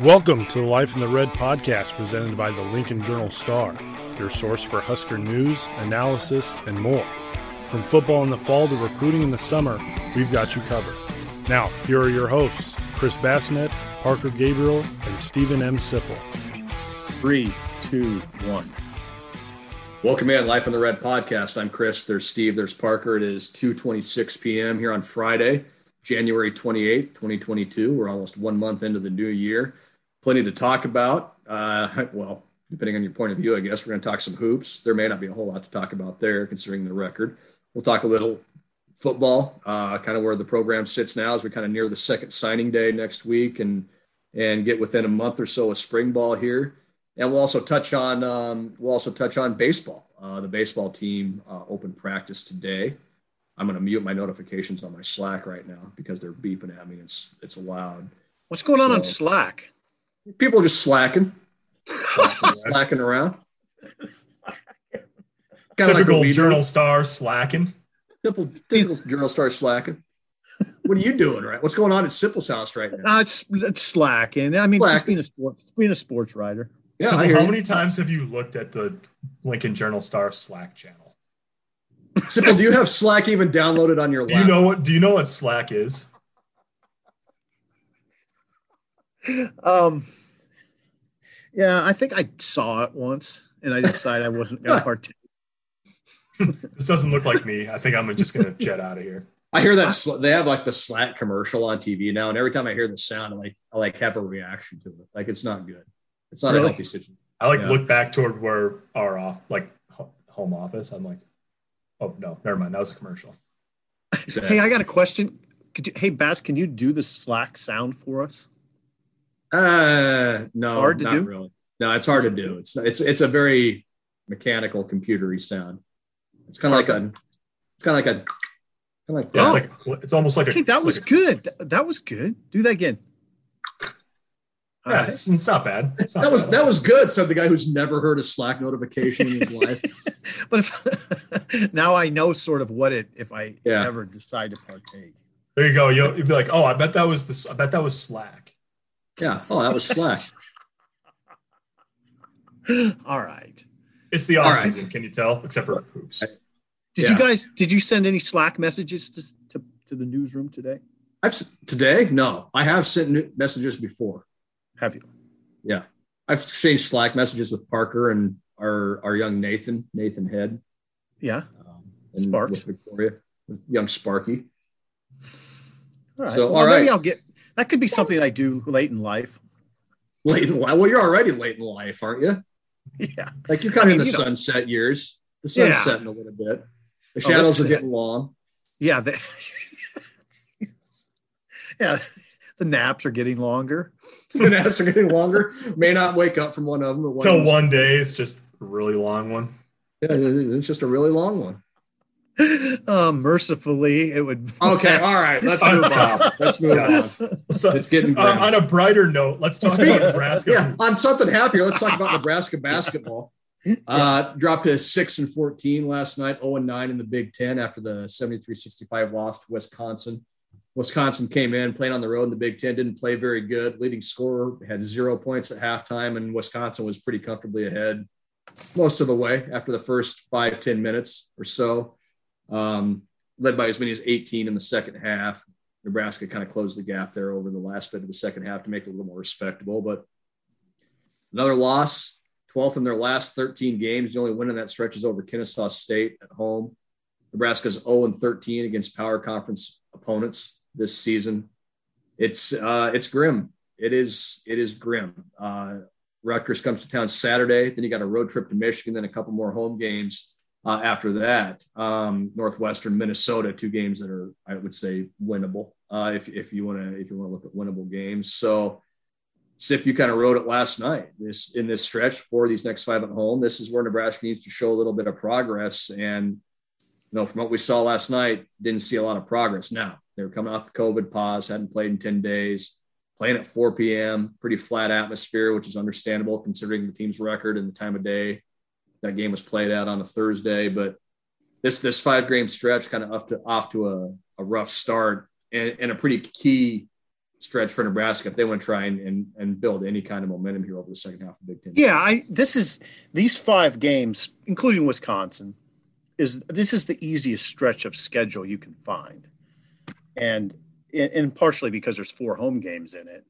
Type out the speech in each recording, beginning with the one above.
Welcome to the Life in the Red podcast presented by the Lincoln Journal Star, your source for Husker news, analysis, and more. From football in the fall to recruiting in the summer, we've got you covered. Now, here are your hosts, Chris Basnett, Parker Gabriel, and Steven M. Sipple. Three, two, one. Welcome in, Life in the Red podcast. I'm Chris. There's Steve. There's Parker. It is 2:26 p.m. here on Friday, January 28th, 2022. We're almost one month into the new year. Plenty to talk about. Uh, well, depending on your point of view, I guess we're going to talk some hoops. There may not be a whole lot to talk about there, considering the record. We'll talk a little football, uh, kind of where the program sits now as we kind of near the second signing day next week, and and get within a month or so of spring ball here and we'll also touch on um, we'll also touch on baseball. Uh, the baseball team uh, open practice today. I'm going to mute my notifications on my Slack right now because they're beeping at me. It's it's loud. What's going on on Slack? People are just slacking, slacking around. typical like journal star slacking. Typical, typical journal star slacking. What are you doing, right? What's going on at Sipple's house right now? Uh, it's, it's slacking. I mean, slacking. just being a sports, being a sports writer. Yeah. So how you. many times have you looked at the Lincoln Journal Star Slack channel? Sipple. do you have Slack even downloaded on your? Do you know what? Do you know what Slack is? Um. Yeah, I think I saw it once, and I decided I wasn't going to partake. this doesn't look like me. I think I'm just going to jet out of here. I hear that they have like the Slack commercial on TV now, and every time I hear the sound, I like I like have a reaction to it. Like it's not good. It's not really? a healthy situation. I like yeah. look back toward where our off like home office. I'm like, oh no, never mind. That was a commercial. hey, I got a question. Could you, hey Baz, can you do the Slack sound for us? Uh, no, hard to do. Really. No, it's hard to do. It's it's it's a very mechanical, computery sound. It's kind of like a, it's kind of like a, kind of like, yeah, it's like it's almost like a. That was like good. A, that was good. Do that again. Yeah, it's, it's, not bad. It's not that was bad. that was good. Said the guy who's never heard a Slack notification in his life. but if, now I know sort of what it if I yeah. ever decide to partake. There you go. You'll, you'll be like, oh, I bet that was this. I bet that was Slack. Yeah. Oh, that was Slack. All right. It's the off season. Right. Can you tell? Except for hoops. Did yeah. you guys? Did you send any Slack messages to, to, to the newsroom today? I've today. No, I have sent messages before. Have you? Yeah. I've exchanged Slack messages with Parker and our our young Nathan, Nathan Head. Yeah. Um, Sparks. With Victoria, with young Sparky. All right. So, well, all right. Maybe I'll get that could be something I do late in life. Late in life. Well, you're already late in life, aren't you? Yeah. Like you're kind of I mean, in the sunset know. years. The sun's yeah. setting a little bit. The oh, shadows oh, are getting long. Yeah. They, yeah. The naps are getting longer. the naps are getting longer. May not wake up from one of them. Until one, one day, it's just a really long one. Yeah, it's just a really long one. Um, mercifully, it would. Okay, all right. Let's move on. Let's move on. So, it's getting uh, on a brighter note. Let's talk about Nebraska. Yeah, on something happier. Let's talk about Nebraska basketball. Uh, dropped to six and fourteen last night. Zero oh and nine in the Big Ten after the 73-65 loss to Wisconsin. Wisconsin came in playing on the road in the Big Ten, didn't play very good. Leading scorer had zero points at halftime, and Wisconsin was pretty comfortably ahead most of the way after the first five ten minutes or so. Um, led by as many as 18 in the second half. Nebraska kind of closed the gap there over the last bit of the second half to make it a little more respectable. But another loss, 12th in their last 13 games. The only win in that stretch is over Kennesaw State at home. Nebraska's 0 and 13 against power conference opponents this season. It's uh, it's grim. It is it is grim. Uh, Rutgers comes to town Saturday. Then you got a road trip to Michigan. Then a couple more home games uh, after that. Um, Northwestern, Minnesota, two games that are I would say winnable. Uh, if if you want to if you want to look at winnable games. So. Sip, you kind of wrote it last night. This in this stretch for these next five at home, this is where Nebraska needs to show a little bit of progress. And you know, from what we saw last night, didn't see a lot of progress. Now, they were coming off the COVID pause, hadn't played in 10 days, playing at 4 p.m., pretty flat atmosphere, which is understandable considering the team's record and the time of day that game was played out on a Thursday. But this this five game stretch kind of off to off to a, a rough start and, and a pretty key stretch for Nebraska if they want to try and, and, and build any kind of momentum here over the second half of Big Ten. Yeah, I this is these five games, including Wisconsin, is this is the easiest stretch of schedule you can find, and and partially because there's four home games in it.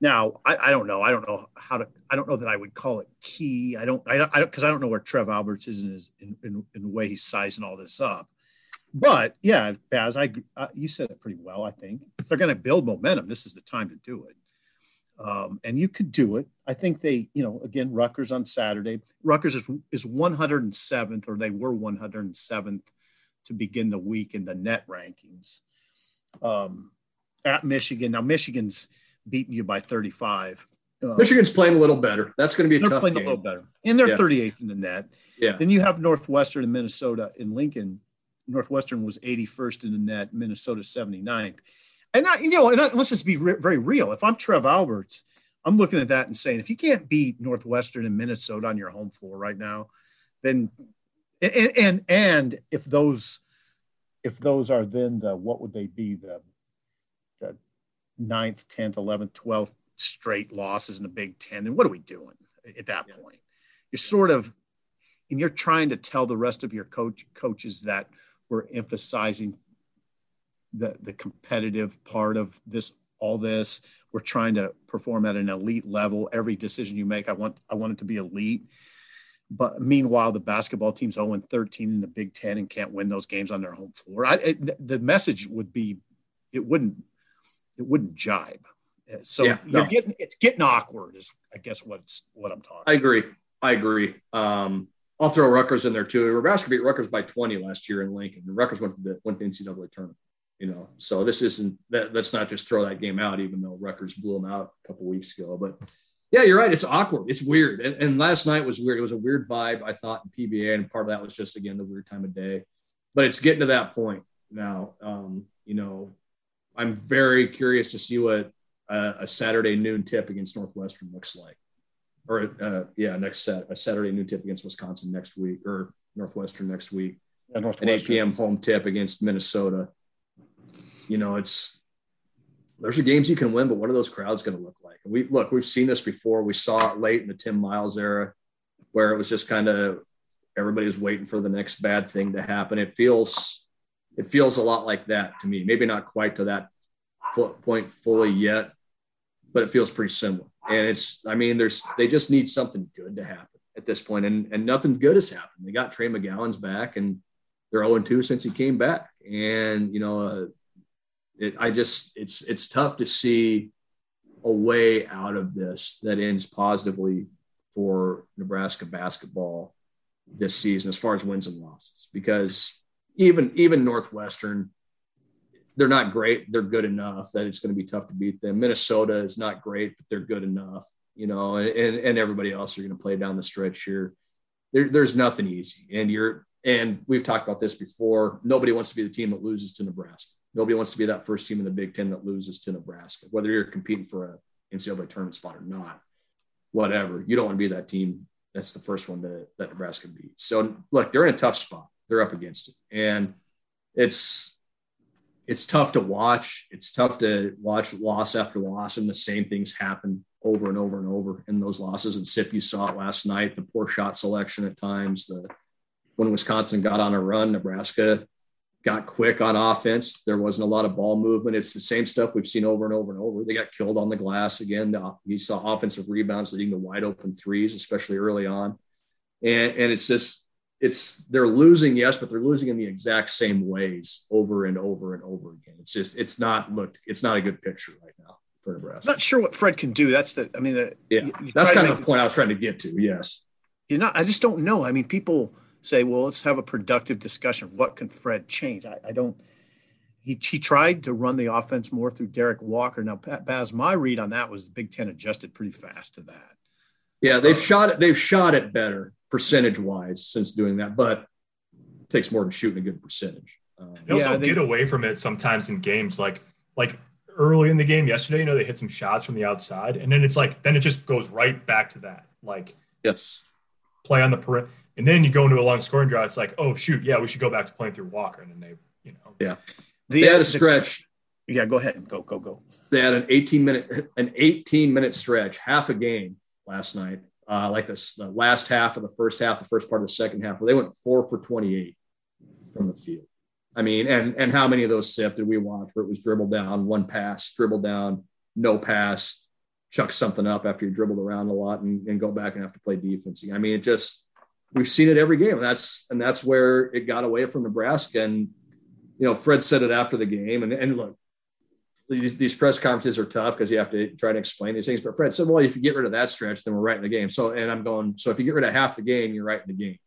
Now, I, I don't know. I don't know how to. I don't know that I would call it key. I don't. I don't because I, I, don't know where Trev Alberts is in his in, in, in the way he's sizing all this up. But yeah, Baz, I uh, you said it pretty well. I think if they're going to build momentum, this is the time to do it. Um, and you could do it. I think they, you know, again, Rutgers on Saturday. Rutgers is is 107th, or they were 107th to begin the week in the net rankings. Um, at Michigan, now Michigan's beating you by 35. Um, Michigan's playing a little better. That's going to be a tough playing game. a little better, and they're yeah. 38th in the net. Yeah. Then you have Northwestern and Minnesota in Lincoln Northwestern was 81st in the net, Minnesota 79th. And I, you know, and I, let's just be re- very real. If I'm Trev Alberts, I'm looking at that and saying, if you can't beat Northwestern and Minnesota on your home floor right now, then and and, and if those if those are then the what would they be the the ninth, tenth, eleventh, twelfth straight losses in the Big Ten, then what are we doing at that yeah. point? You're sort of and you're trying to tell the rest of your coach coaches that we're emphasizing the, the competitive part of this all this we're trying to perform at an elite level every decision you make i want i want it to be elite but meanwhile the basketball team's 0 and 13 in the big 10 and can't win those games on their home floor I, it, the message would be it wouldn't it wouldn't jibe so yeah, you're no. getting it's getting awkward is i guess what's what i'm talking i agree i agree um I'll throw Rutgers in there too. Nebraska beat Rutgers by 20 last year in Lincoln. And Rutgers went to the went to NCAA tournament. You know, so this isn't that. Let's not just throw that game out, even though Rutgers blew them out a couple weeks ago. But yeah, you're right. It's awkward. It's weird. And, and, last night was weird. It was a weird vibe, I thought, in PBA, and part of that was just again the weird time of day. But it's getting to that point now. Um, you know, I'm very curious to see what a, a Saturday noon tip against Northwestern looks like or uh, yeah, next set a Saturday noon tip against Wisconsin next week or Northwestern next week. Yeah, Northwestern. An 8 p.m. home tip against Minnesota. You know, it's there's are games you can win, but what are those crowds going to look like? we look, we've seen this before. We saw it late in the Tim Miles era, where it was just kind of everybody was waiting for the next bad thing to happen. It feels it feels a lot like that to me. Maybe not quite to that point fully yet, but it feels pretty similar. And it's, I mean, there's, they just need something good to happen at this point, and and nothing good has happened. They got Trey McGowens back, and they're 0 2 since he came back. And you know, uh, it, I just, it's it's tough to see a way out of this that ends positively for Nebraska basketball this season as far as wins and losses because even even Northwestern they're not great. They're good enough that it's going to be tough to beat them. Minnesota is not great, but they're good enough, you know, and, and everybody else are going to play down the stretch here. There, there's nothing easy. And you're, and we've talked about this before. Nobody wants to be the team that loses to Nebraska. Nobody wants to be that first team in the Big Ten that loses to Nebraska, whether you're competing for a NCAA tournament spot or not, whatever. You don't want to be that team that's the first one to, that Nebraska beats. So look, they're in a tough spot. They're up against it. And it's, it's tough to watch. It's tough to watch loss after loss, and the same things happen over and over and over in those losses. And SIP, you saw it last night. The poor shot selection at times. The when Wisconsin got on a run, Nebraska got quick on offense. There wasn't a lot of ball movement. It's the same stuff we've seen over and over and over. They got killed on the glass again. You saw offensive rebounds leading to wide open threes, especially early on. And, and it's just it's they're losing, yes, but they're losing in the exact same ways over and over and over again. It's just it's not looked it's not a good picture right now for Nebraska. I'm not sure what Fred can do. That's the I mean, the, yeah, you, you that's kind of the point I was trying to get to. Yes, you're not. I just don't know. I mean, people say, well, let's have a productive discussion. What can Fred change? I, I don't. He, he tried to run the offense more through Derek Walker. Now, Pat Baz, my read on that was the Big Ten adjusted pretty fast to that. Yeah, they've um, shot it. They've shot it better percentage wise since doing that, but it takes more than shooting a good percentage. Um, they also yeah, they, get away from it sometimes in games like like early in the game yesterday. You know, they hit some shots from the outside, and then it's like then it just goes right back to that. Like yes, play on the perimeter, and then you go into a long scoring drive. It's like oh shoot, yeah, we should go back to playing through Walker, and then they you know yeah. The, they had a stretch. Yeah, go ahead and go, go, go. They had an 18 minute, an 18 minute stretch, half a game last night. Uh, like this, the last half of the first half, the first part of the second half, where they went four for 28 from the field. I mean, and and how many of those SIP did we watch where it was dribble down, one pass, dribble down, no pass, chuck something up after you dribbled around a lot and, and go back and have to play defense. I mean, it just we've seen it every game. And that's and that's where it got away from Nebraska. And you know, Fred said it after the game. And, and look, these, these press conferences are tough because you have to try to explain these things. But Fred said, well, if you get rid of that stretch, then we're right in the game. So, and I'm going, so if you get rid of half the game, you're right in the game,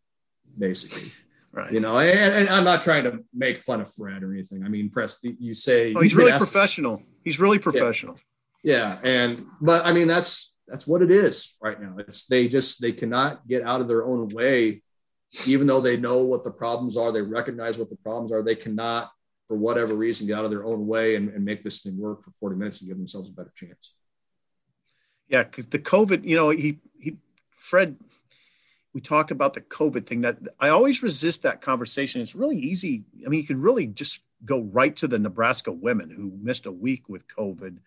basically. Right. You know, and, and, I'm not trying to make fun of Fred or anything. I mean, press, you say, oh, he's really professional. He's really professional. Yeah. yeah. And, but I mean, that's, that's what it is right now. It's, they just, they cannot get out of their own way, even though they know what the problems are. They recognize what the problems are. They cannot for whatever reason, get out of their own way and, and make this thing work for 40 minutes and give themselves a better chance. Yeah, the COVID, you know, he he Fred, we talked about the COVID thing. That I always resist that conversation. It's really easy. I mean, you can really just go right to the Nebraska women who missed a week with COVID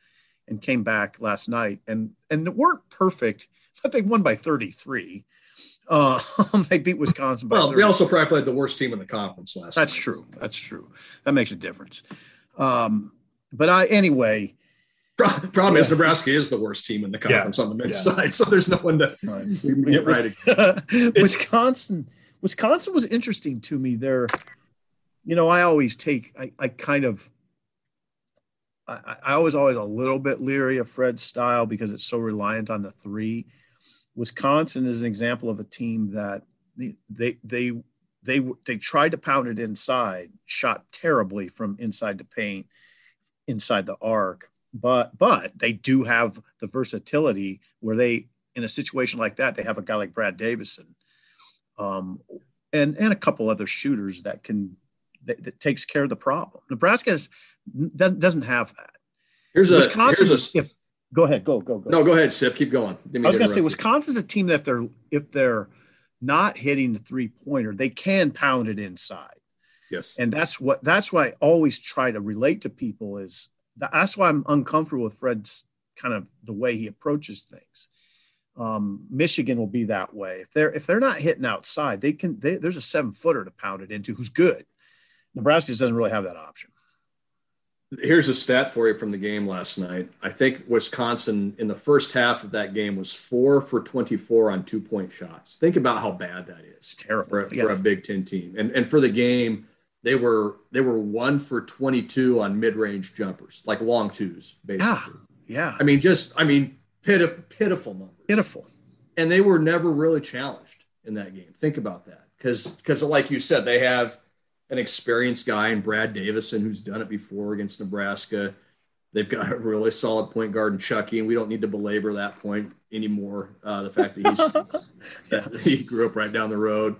and came back last night and and weren't perfect, but they won by 33. Uh, they beat Wisconsin. well, they also probably played the worst team in the conference last. That's night. true. That's true. That makes a difference. Um, but I anyway. Problem yeah. is Nebraska is the worst team in the conference yeah. on the men's yeah. side, so there's no one to right. get right. Wisconsin, Wisconsin was interesting to me. There, you know, I always take, I, I kind of, I, I always always a little bit leery of Fred's style because it's so reliant on the three. Wisconsin is an example of a team that they they they they, they tried to pound it inside, shot terribly from inside the paint, inside the arc. But but they do have the versatility where they in a situation like that they have a guy like Brad Davison, um, and and a couple other shooters that can that, that takes care of the problem. Nebraska has, doesn't have that. Here's a Wisconsin, here's a, if Go ahead. Go go go. No, go ahead, Sip. Keep going. I was going to say Wisconsin's a team that if they're if they're not hitting the three pointer, they can pound it inside. Yes. And that's what that's why I always try to relate to people is that's why I'm uncomfortable with Fred's kind of the way he approaches things. Um, Michigan will be that way. If they're if they're not hitting outside, they can. They, there's a seven footer to pound it into who's good. Nebraska doesn't really have that option. Here's a stat for you from the game last night. I think Wisconsin in the first half of that game was four for 24 on two point shots. Think about how bad that is. It's terrible for, yeah. for a Big Ten team. And, and for the game, they were they were one for 22 on mid range jumpers, like long twos, basically. Yeah. yeah. I mean, just I mean, pitiful, pitiful numbers. Pitiful. And they were never really challenged in that game. Think about that, because because like you said, they have an experienced guy in Brad Davison who's done it before against Nebraska. They've got a really solid point guard in Chucky, and we don't need to belabor that point anymore. Uh, the fact that he's yeah, he grew up right down the road.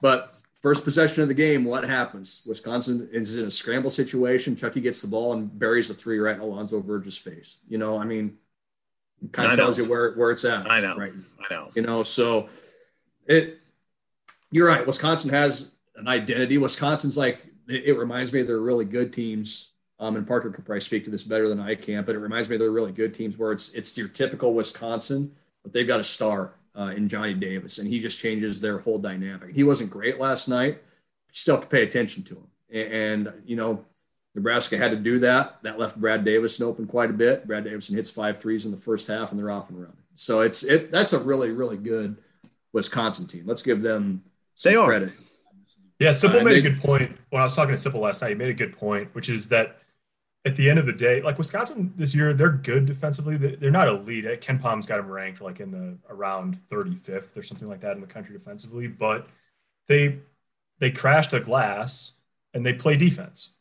But first possession of the game, what happens? Wisconsin is in a scramble situation. Chucky gets the ball and buries a three right in Alonzo Verge's face. You know, I mean, kind of tells you where where it's at. I know, right? I know. You know, so it. You're right. Wisconsin has an identity. Wisconsin's like it, it reminds me they're really good teams. Um, and Parker could probably speak to this better than I can, but it reminds me they're really good teams where it's it's your typical Wisconsin, but they've got a star uh, in Johnny Davis, and he just changes their whole dynamic. He wasn't great last night, but you still have to pay attention to him. And, and you know, Nebraska had to do that. That left Brad Davison open quite a bit. Brad Davison hits five threes in the first half, and they're off and running. So it's it that's a really really good Wisconsin team. Let's give them they credit. Yeah, Sipple uh, made they, a good point. When I was talking to Sipple last night, he made a good point, which is that at the end of the day, like Wisconsin this year, they're good defensively. They're not elite. KenPom's got them ranked like in the around 35th or something like that in the country defensively, but they they crash the glass and they play defense.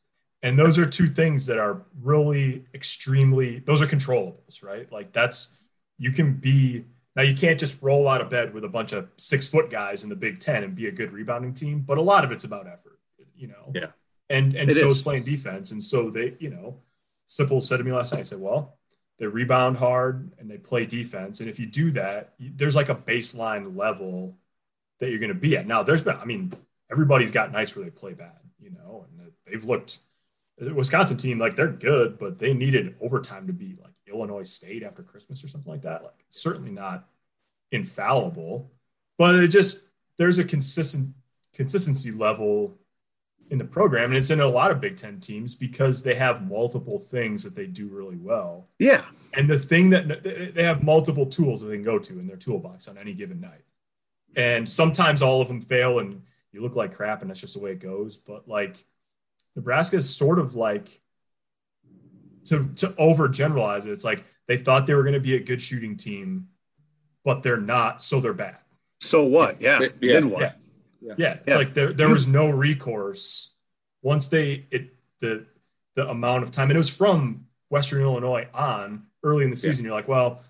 And those are two things that are really extremely those are controllables, right? Like that's you can be now you can't just roll out of bed with a bunch of six foot guys in the Big Ten and be a good rebounding team, but a lot of it's about effort, you know. Yeah. And and it so is. is playing defense. And so they, you know, Sipple said to me last night, I said, Well, they rebound hard and they play defense. And if you do that, there's like a baseline level that you're going to be at. Now, there's been, I mean, everybody's got nights where they play bad, you know, and they've looked The Wisconsin team, like they're good, but they needed overtime to beat like Illinois State after Christmas or something like that. Like it's certainly not infallible, but it just there's a consistent consistency level in the program, and it's in a lot of Big Ten teams because they have multiple things that they do really well. Yeah, and the thing that they have multiple tools that they can go to in their toolbox on any given night, and sometimes all of them fail, and you look like crap, and that's just the way it goes. But like Nebraska is sort of like to to overgeneralize it. It's like they thought they were going to be a good shooting team, but they're not, so they're bad. So what? Yeah. yeah. Then what? Yeah. Yeah. yeah. It's yeah. like there, there was no recourse once they it the the amount of time and it was from Western Illinois on early in the season. You're like, well,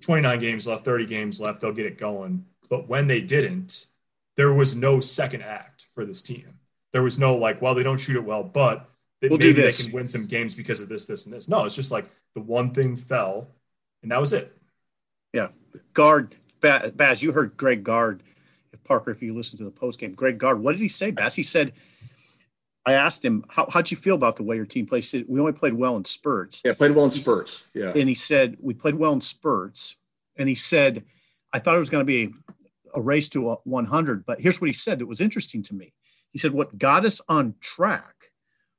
29 games left, 30 games left, they'll get it going. But when they didn't, there was no second act for this team. There was no like, well, they don't shoot it well, but we'll maybe they can win some games because of this, this, and this. No, it's just like the one thing fell, and that was it. Yeah, guard Baz. You heard Greg Gard, Parker. If you listen to the post game, Greg Gard, What did he say, Baz? He said, "I asked him how how'd you feel about the way your team plays. We only played well in spurts. Yeah, played well in spurts. Yeah, and he said we played well in spurts, and he said I thought it was going to be a race to 100, but here's what he said. It was interesting to me. He said what got us on track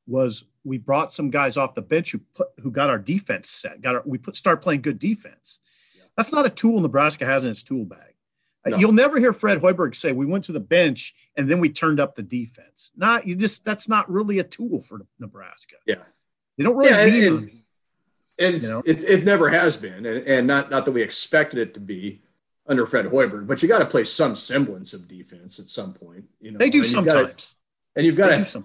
was we brought some guys off the bench who put, who got our defense set. Got our, we put start playing good defense. Yeah. That's not a tool Nebraska has in its tool bag. Uh, no. You'll never hear Fred Hoiberg say we went to the bench and then we turned up the defense. Not you just that's not really a tool for Nebraska. Yeah, they don't really. Yeah, and, and, and you know? it, it never has been, and, and not not that we expected it to be under Fred Hoiberg, but you got to play some semblance of defense at some point. You know, they do and sometimes, gotta, and you've got to.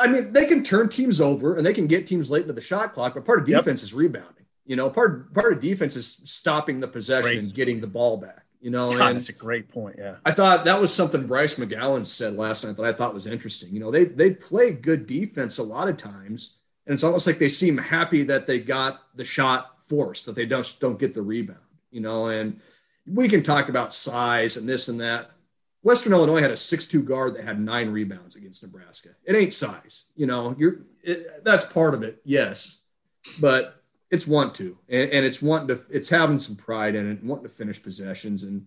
I mean, they can turn teams over and they can get teams late into the shot clock, but part of defense yep. is rebounding. You know, part part of defense is stopping the possession great. and getting the ball back. You know, God, that's a great point. Yeah, I thought that was something Bryce McGowens said last night that I thought was interesting. You know, they they play good defense a lot of times, and it's almost like they seem happy that they got the shot forced, that they don't don't get the rebound. You know, and we can talk about size and this and that. Western Illinois had a six-two guard that had nine rebounds against Nebraska. It ain't size, you know. You're it, that's part of it, yes, but it's want to, and, and, it's wanting to, it's having some pride in it, and wanting to finish possessions, and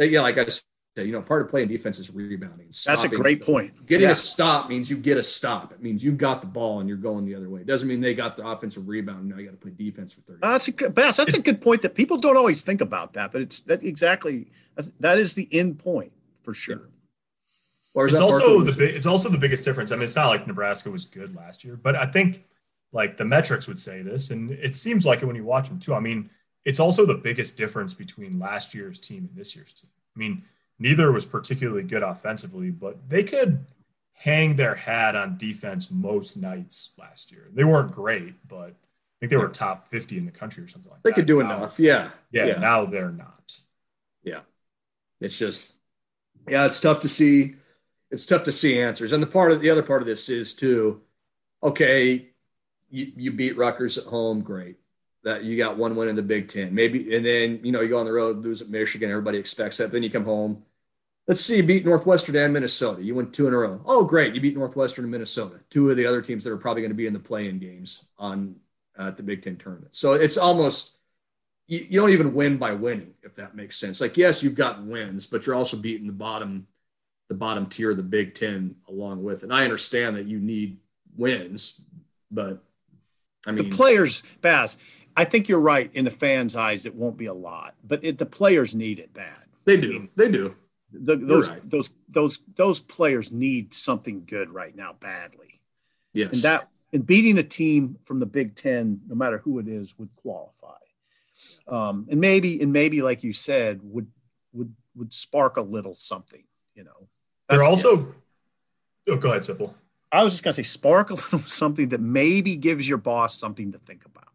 uh, yeah, like I said, you know, part of playing defense is rebounding. That's a great point. Getting yeah. a stop means you get a stop. It means you've got the ball and you're going the other way. It doesn't mean they got the offensive rebound. Now you got to play defense for 30. Uh, that's a good, Baz, that's it's, a good point that people don't always think about that, but it's that exactly that is the end point for sure. Or it's also the big, it's also the biggest difference. I mean, it's not like Nebraska was good last year, but I think like the metrics would say this, and it seems like it when you watch them too. I mean, it's also the biggest difference between last year's team and this year's team. I mean, neither was particularly good offensively, but they could hang their hat on defense most nights last year. They weren't great, but I think they were top 50 in the country or something like they that. They could do now, enough. Yeah. yeah. yeah. Now they're not. Yeah. It's just, yeah, it's tough to see it's tough to see answers. And the part of the other part of this is too, okay, you, you beat Rutgers at home, great. That you got one win in the Big Ten, maybe, and then you know you go on the road, lose at Michigan, everybody expects that. Then you come home. Let's see, you beat Northwestern and Minnesota. You win two in a row. Oh, great! You beat Northwestern and Minnesota, two of the other teams that are probably going to be in the play-in games on uh, the Big Ten tournament. So it's almost you, you don't even win by winning, if that makes sense. Like yes, you've got wins, but you're also beating the bottom the bottom tier of the Big Ten along with. And I understand that you need wins, but I mean, the players, Baz, I think you're right. In the fans' eyes, it won't be a lot, but it, the players need it bad. They do. I mean, they do. The, those right. those those those players need something good right now badly. Yes, and that and beating a team from the Big Ten, no matter who it is, would qualify. Um, and maybe and maybe like you said, would would would spark a little something. You know, they're also. Oh, go ahead, Sipple I was just gonna say spark a little something that maybe gives your boss something to think about.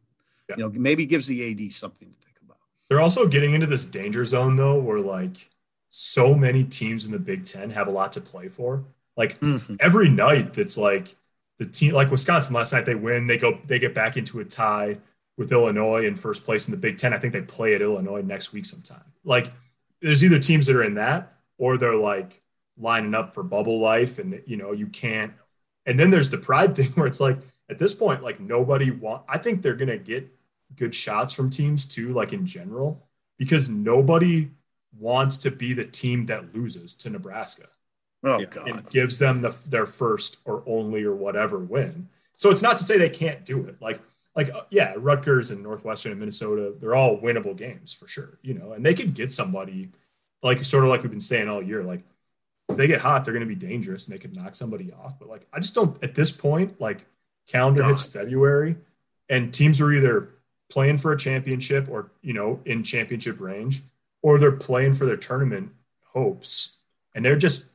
Yeah. You know, maybe gives the AD something to think about. They're also getting into this danger zone though, where like so many teams in the Big Ten have a lot to play for. Like mm-hmm. every night, that's like the team, like Wisconsin last night, they win, they go, they get back into a tie with Illinois in first place in the Big Ten. I think they play at Illinois next week sometime. Like there's either teams that are in that or they're like lining up for bubble life and you know you can't And then there's the pride thing where it's like at this point, like nobody want. I think they're gonna get good shots from teams too, like in general, because nobody wants to be the team that loses to Nebraska. Oh God! And gives them the, their first or only or whatever win. So it's not to say they can't do it. Like like uh, yeah, Rutgers and Northwestern and Minnesota, they're all winnable games for sure. You know, and they could get somebody like sort of like we've been saying all year. Like if they get hot, they're going to be dangerous and they could knock somebody off. But like I just don't at this point. Like calendar God. hits February, and teams are either playing for a championship or you know in championship range, or they're playing for their tournament hopes, and they're just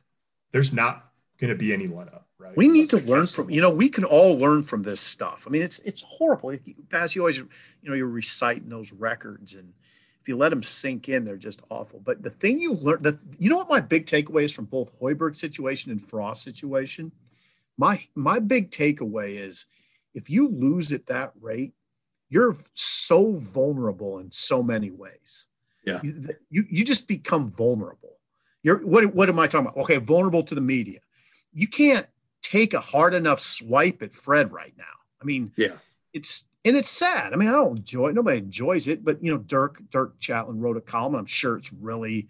there's not going to be any let up. Right? We need to learn from you know we can all learn from this stuff. I mean it's it's horrible. Baz, you always you know you're reciting those records and if you let them sink in, they're just awful. But the thing you learn, the, you know what my big takeaway is from both Hoiberg situation and Frost situation. My my big takeaway is if you lose at that rate, you're so vulnerable in so many ways. Yeah, you you, you just become vulnerable. You're what what am I talking about? Okay, vulnerable to the media. You can't take a hard enough swipe at Fred right now. I mean, yeah, it's and it's sad. I mean, I don't enjoy it. Nobody enjoys it, but you know, Dirk Dirk Chatelain wrote a column. I'm sure it's really,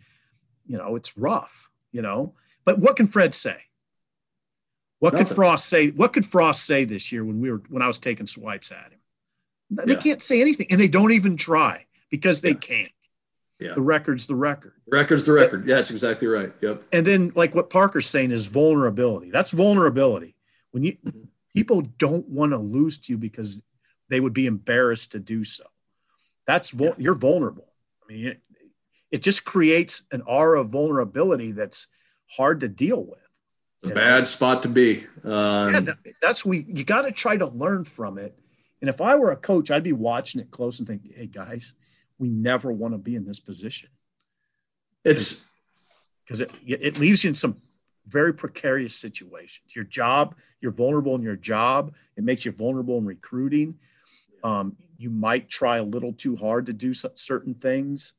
you know, it's rough. You know, but what can Fred say? What Nothing. could Frost say? What could Frost say this year when we were when I was taking swipes at him? They yeah. can't say anything, and they don't even try because they yeah. can't. Yeah. The record's the record. The record's the record. Yeah, that's exactly right. Yep. And then, like what Parker's saying, is vulnerability. That's vulnerability. When you mm-hmm. people don't want to lose to you because they would be embarrassed to do so. That's vul- you're vulnerable. I mean, it, it, just creates an aura of vulnerability that's hard to deal with. A bad know? spot to be. Um, yeah, that, that's we. You got to try to learn from it. And if I were a coach, I'd be watching it close and think, "Hey, guys, we never want to be in this position." It's because it it leaves you in some very precarious situations. Your job, you're vulnerable in your job. It makes you vulnerable in recruiting. Um, you might try a little too hard to do certain things.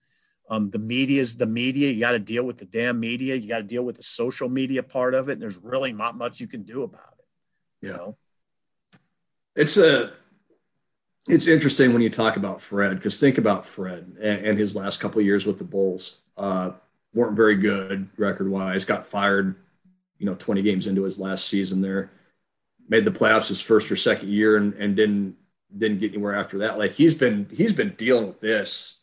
Um, the media is the media. You got to deal with the damn media. You got to deal with the social media part of it. And there's really not much you can do about it. You yeah. know, it's a it's interesting when you talk about Fred because think about Fred and, and, his last couple years with the Bulls uh, weren't very good record wise. Got fired, you know, 20 games into his last season there. Made the playoffs his first or second year and, and didn't didn't get anywhere after that. Like he's been he's been dealing with this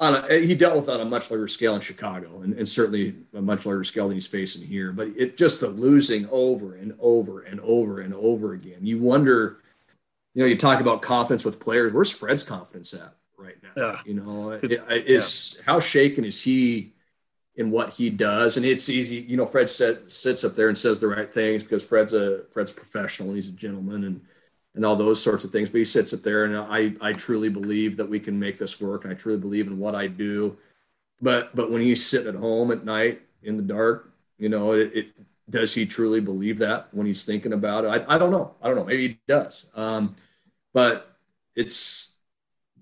on a, he dealt with on a much larger scale in Chicago and, and, certainly a much larger scale than he's facing here. But it just the losing over and over and over and over again. You wonder, you know, you talk about confidence with players. Where's Fred's confidence at right now? Yeah. You know, is yeah. how shaken is he in what he does? And it's easy, you know. Fred sits up there and says the right things because Fred's a Fred's a professional. He's a gentleman and and all those sorts of things. But he sits up there, and I I truly believe that we can make this work, and I truly believe in what I do. But but when he's sitting at home at night in the dark, you know, it, it does he truly believe that when he's thinking about it? I, I don't know. I don't know. Maybe he does. Um, but it's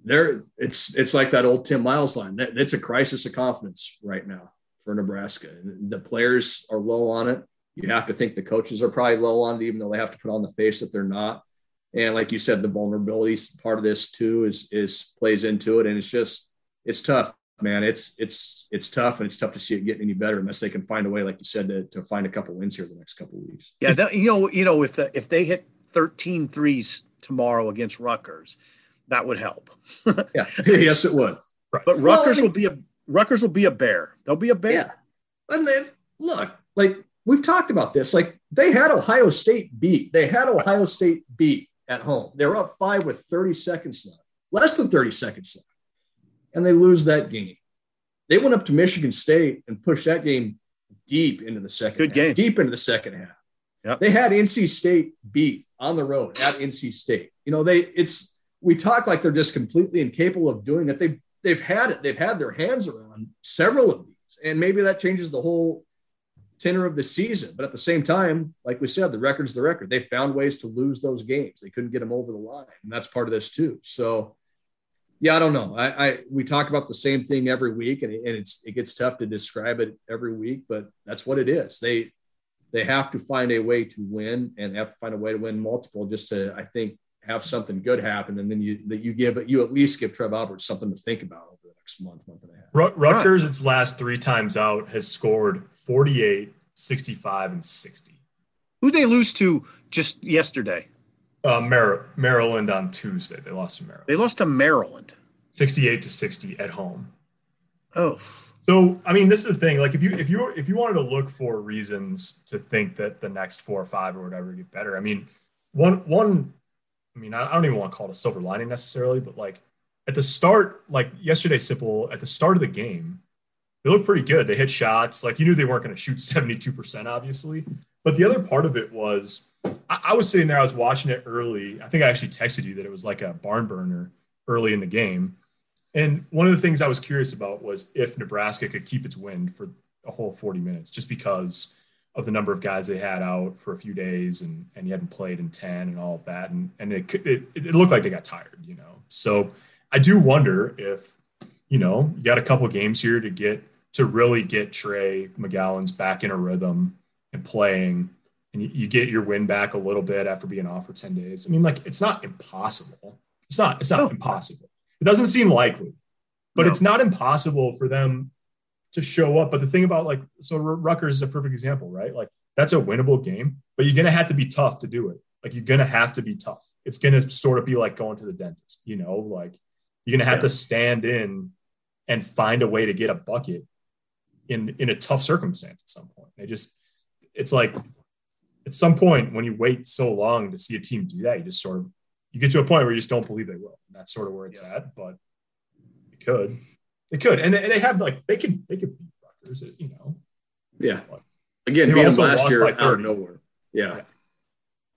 there. It's it's like that old Tim Miles line. It's a crisis of confidence right now for Nebraska. The players are low on it. You have to think the coaches are probably low on it, even though they have to put on the face that they're not and like you said the vulnerabilities part of this too is is plays into it and it's just it's tough man it's it's it's tough and it's tough to see it getting any better unless they can find a way like you said to, to find a couple wins here the next couple weeks. Yeah that, you know you know if the, if they hit 13 threes tomorrow against Rutgers that would help. Yeah. Yes it would. Right. but Rutgers well, I mean, will be a Rutgers will be a bear. They'll be a bear. Yeah. And then look like we've talked about this. Like they had Ohio State beat they had Ohio State beat at home. They were up five with 30 seconds left, less than 30 seconds left, and they lose that game. They went up to Michigan State and pushed that game deep into the second. Good half, game, deep into the second half. Yep. They had NC State beat on the road at NC State. You know, they it's we talk like they're just completely incapable of doing it. They've they've had it. They've had their hands around several of these, and maybe that changes the whole tenor of the season. But at the same time, like we said, the record's the record. They found ways to lose those games. They couldn't get them over the line, and that's part of this too. So, yeah, I don't know. I, I we talk about the same thing every week, and, it, and it's it gets tough to describe it every week, but that's what it is. They they have to find a way to win and they have to find a way to win multiple just to, I think, have something good happen. And then you that you give it, you at least give Trev Alberts something to think about over the next month, month and a half. Rutgers, its last three times out, has scored 48, 65, and 60. Who they lose to just yesterday? Uh, Mar- Maryland on Tuesday. They lost to Maryland. They lost to Maryland. 68 to 60 at home. Oh. So I mean, this is the thing. Like, if you if you if you wanted to look for reasons to think that the next four or five or whatever get better, I mean, one one, I mean, I don't even want to call it a silver lining necessarily, but like at the start, like yesterday, Sipple at the start of the game, they looked pretty good. They hit shots. Like you knew they weren't going to shoot seventy two percent, obviously. But the other part of it was, I, was sitting there, I was watching it early. I think I actually texted you that it was like a barn burner early in the game and one of the things I was curious about was if Nebraska could keep its wind for a whole 40 minutes, just because of the number of guys they had out for a few days and, and you hadn't played in 10 and all of that. And, and it, it, it looked like they got tired, you know? So I do wonder if, you know, you got a couple games here to get, to really get Trey McGowens back in a rhythm and playing and you, get your win back a little bit after being off for 10 days. I mean, like it's not impossible. It's not, it's not no. impossible it doesn't seem likely, but no. it's not impossible for them to show up. But the thing about like, so Rutgers is a perfect example, right? Like that's a winnable game, but you're going to have to be tough to do it. Like you're going to have to be tough. It's going to sort of be like going to the dentist, you know, like you're going to have yeah. to stand in and find a way to get a bucket in, in a tough circumstance at some point. They just, it's like at some point when you wait so long to see a team do that, you just sort of you get to a point where you just don't believe they will. And that's sort of where it's yeah. at, but it could, it could, and they, and they have like they could they could beat Rutgers, you know. Yeah. Again, beat them last year out of nowhere. Yeah. yeah.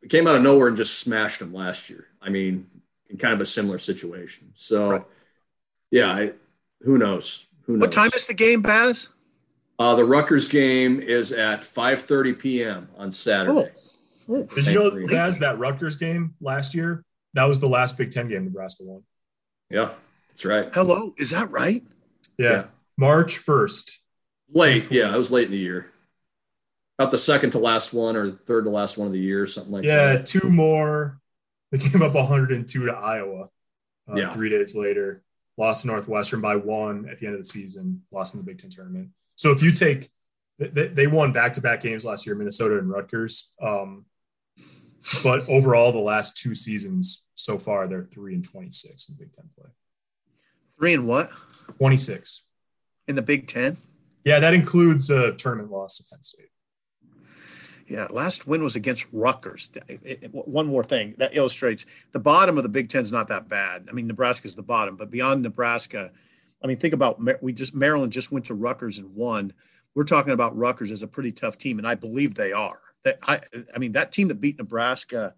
It came out of nowhere and just smashed them last year. I mean, in kind of a similar situation. So, right. yeah, I, who knows? Who knows? What time is the game, Baz? Uh, the Rutgers game is at 5:30 p.m. on Saturday. Oh. Oh, Did you know, Baz, that Rutgers game last year that was the last Big Ten game Nebraska won. Yeah, that's right. Hello, is that right? Yeah, yeah. March first. Late, yeah, it was late in the year. About the second to last one or third to last one of the year, something like yeah, that. Yeah, two more. They came up 102 to Iowa. Uh, yeah. Three days later, lost to Northwestern by one at the end of the season. Lost in the Big Ten tournament. So if you take, they, they won back to back games last year, Minnesota and Rutgers. Um, but overall, the last two seasons so far, they're three and 26 in Big Ten play. Three and what? 26. In the Big Ten? Yeah, that includes a tournament loss to Penn State. Yeah, last win was against Rutgers. It, it, one more thing that illustrates the bottom of the Big Ten is not that bad. I mean, Nebraska's the bottom, but beyond Nebraska, I mean, think about we just Maryland just went to Rutgers and won. We're talking about Rutgers as a pretty tough team, and I believe they are that I I mean that team that beat Nebraska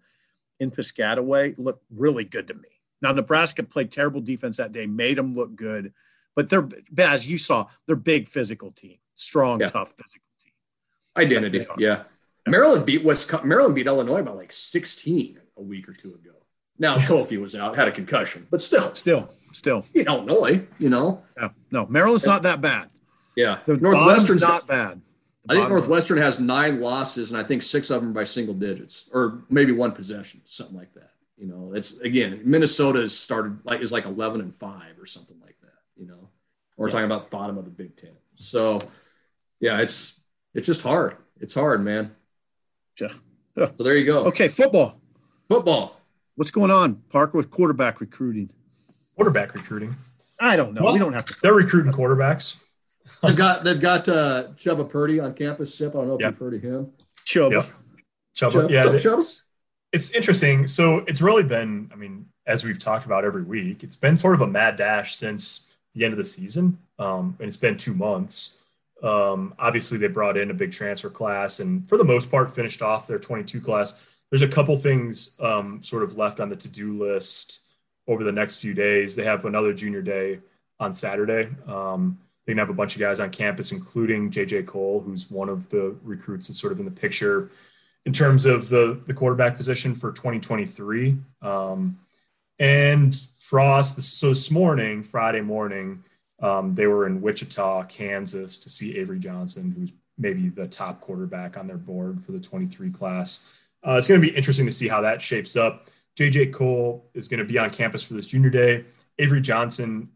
in Piscataway looked really good to me. Now Nebraska played terrible defense that day, made them look good, but they're as you saw, they're big physical team, strong, yeah. tough physical team. Identity, yeah. Maryland beat West. Maryland beat Illinois by like 16 a week or two ago. Now Kofi was out, had a concussion, but still, still, still. Illinois, you know. Yeah, no, Maryland's not that bad. Yeah, the Northwestern's not bad. I think Northwestern has nine losses, and I think six of them by single digits, or maybe one possession, something like that. You know, it's again Minnesota has started like is like eleven and five or something like that. You know, we're yeah. talking about bottom of the Big Ten. So, yeah, it's it's just hard. It's hard, man. Yeah. yeah. So there you go. Okay, football. Football. What's going on, Parker, with quarterback recruiting? Quarterback recruiting. I don't know. Well, we don't have to. They're recruiting quarterbacks they've got they've got uh, Chubba Purdy on campus. Sip. I don't know if yep. you've heard of him. Chubba. Yep. Chubba. Chubba. Yeah. Up, it's, it's interesting. So it's really been. I mean, as we've talked about every week, it's been sort of a mad dash since the end of the season, um, and it's been two months. Um, obviously, they brought in a big transfer class, and for the most part, finished off their 22 class. There's a couple things um, sort of left on the to-do list over the next few days. They have another junior day on Saturday. Um, they're gonna have a bunch of guys on campus, including JJ Cole, who's one of the recruits that's sort of in the picture in terms of the the quarterback position for 2023. Um, and Frost. So this morning, Friday morning, um, they were in Wichita, Kansas, to see Avery Johnson, who's maybe the top quarterback on their board for the 23 class. Uh, it's going to be interesting to see how that shapes up. JJ Cole is going to be on campus for this junior day. Avery Johnson,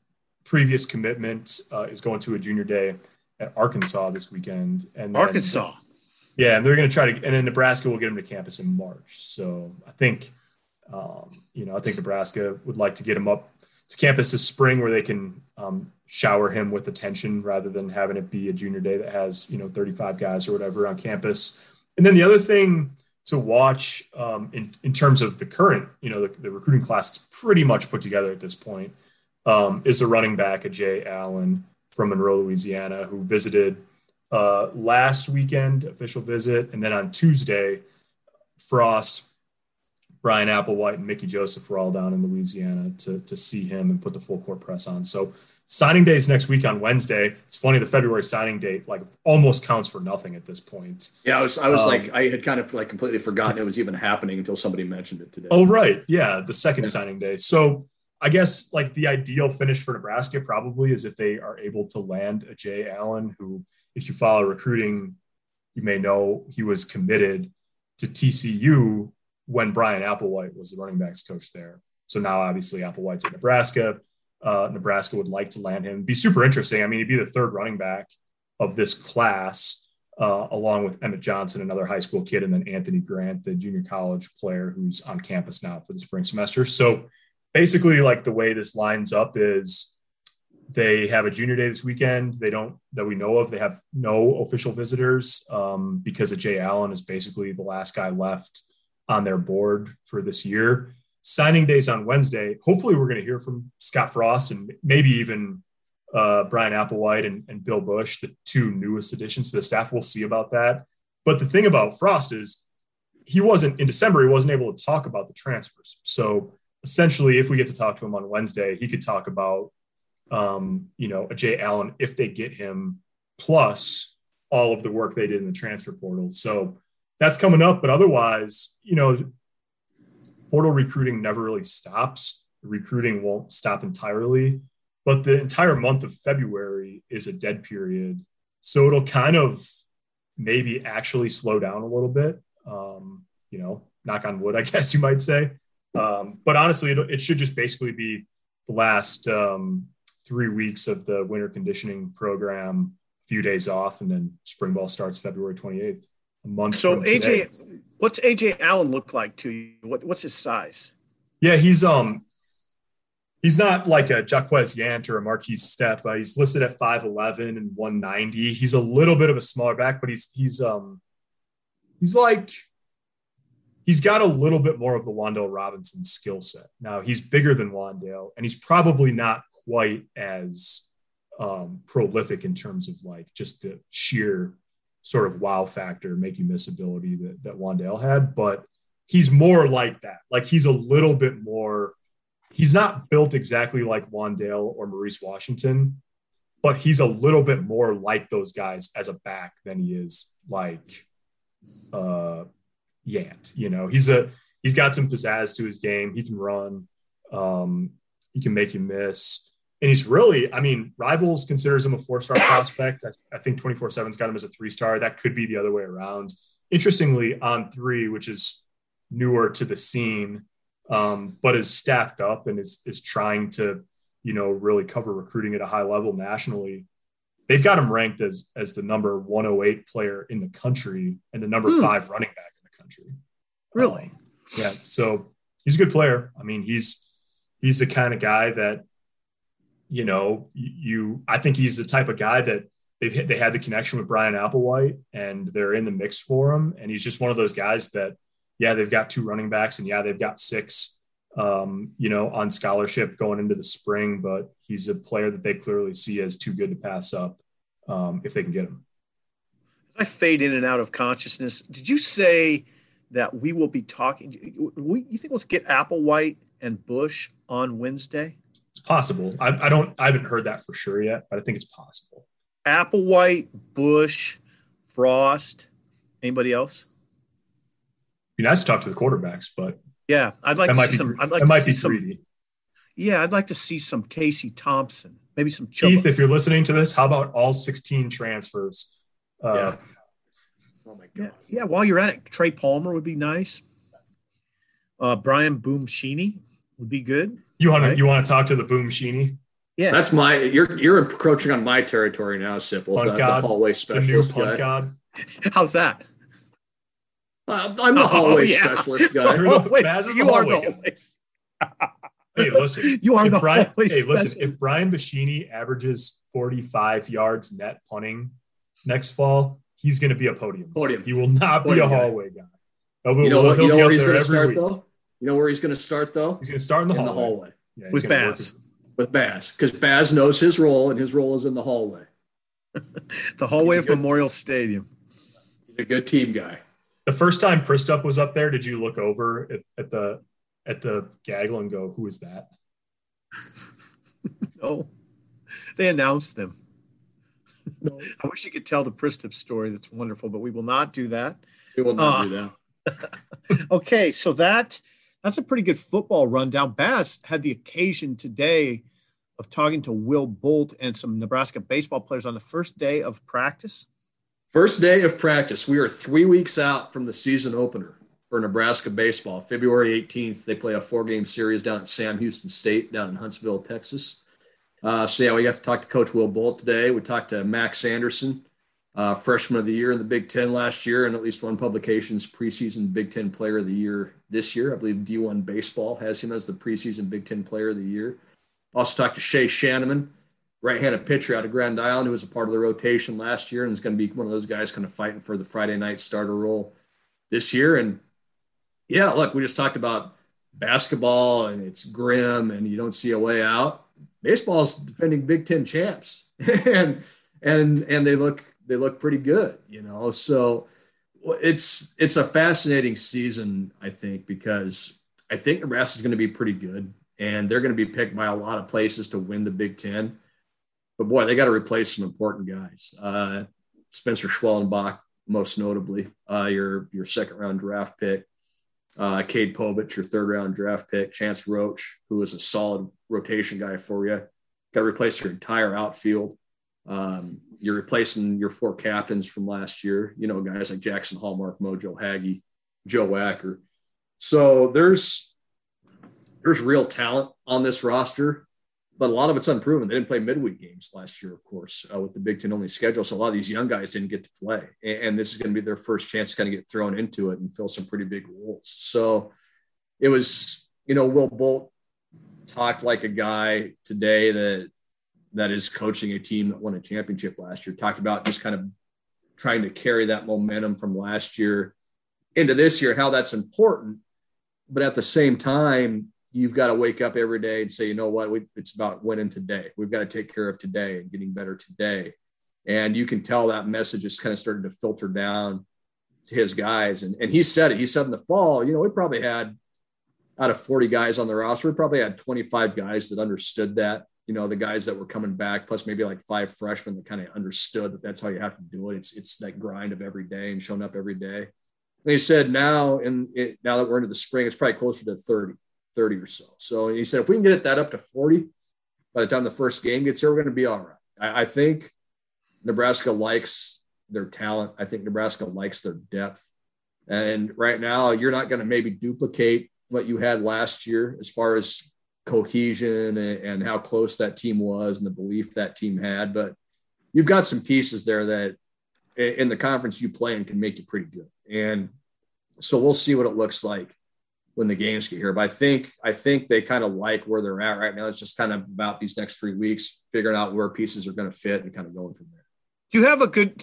previous commitment, uh, is going to a junior day at Arkansas this weekend. And Arkansas. yeah, and they're going to try to, and then Nebraska will get him to campus in March. So I think, um, you know, I think Nebraska would like to get him up to campus this spring where they can um, shower him with attention rather than having it be a junior day that has you know 35 guys or whatever on campus. And then the other thing to watch um, in, in terms of the current, you know, the, the recruiting class is pretty much put together at this point, um, is the running back, Ajay Allen from Monroe, Louisiana, who visited uh, last weekend, official visit. And then on Tuesday, Frost, Brian Applewhite, and Mickey Joseph were all down in Louisiana to, to see him and put the full court press on. So signing day is next week on Wednesday. It's funny the February signing date like almost counts for nothing at this point. Yeah, I was I was um, like I had kind of like completely forgotten it was even happening until somebody mentioned it today. Oh right, yeah, the second yeah. signing day. So I guess like the ideal finish for Nebraska probably is if they are able to land Ajay Allen, who if you follow recruiting, you may know he was committed to TCU when Brian Applewhite was the running backs coach there. So now obviously Applewhite's at Nebraska uh, Nebraska would like to land him. It'd be super interesting. I mean, he'd be the third running back of this class, uh, along with Emmett Johnson, another high school kid, and then Anthony Grant, the junior college player who's on campus now for the spring semester. So basically, like the way this lines up is they have a junior day this weekend. They don't that we know of. They have no official visitors um, because of Jay Allen is basically the last guy left on their board for this year signing days on Wednesday. Hopefully, we're going to hear from Scott Frost and maybe even uh, Brian Applewhite and, and, Bill Busch, the two newest additions to the staff. We'll see about that. But the thing about Frost is he wasn't in December, he wasn't able to talk about the transfers. So essentially, if we get to talk to him on Wednesday, he could talk about, um, you know, Ajay Allen if they get him, plus all of the work they did in the transfer portal. So that's coming up. But otherwise, you know, portal recruiting never really stops. recruiting won't stop entirely, but the entire month of February is a dead period. So it'll kind of maybe actually slow down a little bit. Um, you know, knock on wood, I guess you might say. Um, but honestly, it, it, should just basically be the last um, three weeks of the winter conditioning program, a few days off, and then spring ball starts February 28th a month. So AJ, what's Ajay Allen look like to you? What, what's his size? Yeah, he's um he's not like a Jaquez Yant or a Markese Stepp. but he's listed at 5'11 and 190. He's a little bit of a smaller back, but he's he's um he's like he's got a little bit more of the Wan'Dale Robinson skill set. Now he's bigger than Wan'Dale, and he's probably not quite as um, prolific in terms of like just the sheer sort of wow factor, make you miss ability that, that Wan'Dale had, but he's more like that. Like he's a little bit more, he's not built exactly like Wan'Dale or Maurice Washington, but he's a little bit more like those guys as a back than he is like uh Yant. You know, he's a he's got some pizzazz to his game. He can run. Um, he can make you miss and he's really, I mean, Rivals considers him a four star prospect. I, I think 24 7's got him as a three star. That could be the other way around. Interestingly, On3, which is newer to the scene, um, but is staffed up and is, is trying to, you know, really cover recruiting at a high level nationally. They've got him ranked as, as the number 108 player in the country and the number hmm. five running back in the country. Really? Um, yeah. So he's a good player. I mean, he's, he's the kind of guy that you know, you I think he's the type of guy that they've they had the connection with Brian Applewhite and they're in the mix for him. And he's just one of those guys that, yeah, they've got two running backs and yeah, they've got six, um, you know, on scholarship going into the spring, but he's a player that they clearly see as too good to pass up um, if they can get him. I fade in and out of consciousness. Did you say that we will be talking? You think we'll get Applewhite and Busch on Wednesday? It's possible. I, I don't. I haven't heard that for sure yet, but I think it's possible. Applewhite, Busch, Frost. Anybody else? Be nice to talk to the quarterbacks, but yeah, I'd like to see be, some. I'd like that to might see be some. Yeah, I'd like to see some Casey Thompson, maybe some. Keith, if you're listening to this, how about all 16 transfers Uh, yeah. Oh my god. Yeah, yeah, while you're at it, Trey Palmer would be nice. Uh, Brian Buschini would be good. You want right? to you want to talk to the Buschini? Yeah, that's my. You're you're encroaching on my territory now, Sipple. Punt the, God, the hallway specialist the new punt guy. God. How's that? Uh, I'm the oh, hallway yeah. specialist guy. The, you are the hallways. hey, listen. You are the Brian, Hey, specialist. listen. If Brian Buschini averages 45 yards net punting next fall, he's going to be a podium. Podium. He will not podium be a hallway guy. guy. you know, what, you know where he's going to start week. though. You know where he's going to start though. He's going to start in the in hallway. The hallway. Yeah, with Baz. With Baz, because Baz knows his role, and his role is in the hallway. the hallway of good, Memorial Stadium. He's a good team guy. The first time Pristup was up there, did you look over at, at the at the gaggle and go, "Who is that?" no, they announced them. No. I wish you could tell the Pristup story. That's wonderful, but we will not do that. We will not uh, do that. okay, so that that's a pretty good football rundown. Baz had the occasion today of talking to Will Bolt and some Nebraska baseball players on the first day of practice. First day of practice. We are three weeks out from the season opener for Nebraska baseball. February 18th, they play a four game series down at Sam Houston State down in Huntsville, Texas. Uh, so, yeah, we got to talk to Coach Will Bolt today. We talked to Max Anderson, uh, freshman of the year in the Big Ten last year, and at least one publication's preseason Big Ten player of the year this year. I believe D1 Baseball has him as the preseason Big Ten player of the year. Also talked to Shay Schanaman, right-handed pitcher out of Grand Island, who was a part of the rotation last year and is going to be one of those guys kind of fighting for the Friday night starter role this year. And yeah, look, we just talked about basketball and it's grim and you don't see a way out. Baseball is defending Big Ten champs, and and and they look they look pretty good, you know. So it's it's a fascinating season, I think, because I think Nebraska is going to be pretty good, and they're going to be picked by a lot of places to win the Big Ten. But boy, they got to replace some important guys. Uh, Spencer Schwellenbach, most notably, uh, your your second round draft pick. Uh, Cade Povich, your third round draft pick. Chance Hroch, who is a solid rotation guy for you. Got to replace your entire outfield. Um, you're replacing your four captains from last year, you know, guys like Jaxon Hallmark, Mojo Hagge, Joe Acker. So there's there's real talent on this roster, but a lot of it's unproven. They didn't play midweek games last year, of course, uh, with the Big Ten only schedule. So a lot of these young guys didn't get to play, and, and this is going to be their first chance to kind of get thrown into it and fill some pretty big roles. So it was, you know, Will Bolt talked like a guy today that that is coaching a team that won a championship last year. Talked about just kind of trying to carry that momentum from last year into this year, how that's important. But at the same time, you've got to wake up every day and say, you know what, we, it's about winning today. We've got to take care of today and getting better today. And you can tell that message is kind of starting to filter down to his guys. And, and he said it. He said in the fall, you know, we probably had out of 40 guys on the roster, we probably had 25 guys that understood that you know, the guys that were coming back, plus maybe like five freshmen that kind of understood that that's how you have to do it. It's it's that grind of every day and showing up every day. And he said now, and now that we're into the spring, it's probably closer to 30, 30 or so. So he said if we can get that up to 40 by the time the first game gets here, we're going to be all right. I, I think Nebraska likes their talent. I think Nebraska likes their depth. And right now, you're not going to maybe duplicate what you had last year as far as cohesion and, and, how close that team was and the belief that team had. But you've got some pieces there that in the conference you play in can make you pretty good. And so we'll see what it looks like when the games get here. But I think I think they kind of like where they're at right now. It's just kind of about these next three weeks, figuring out where pieces are going to fit and kind of going from there. Do you have a good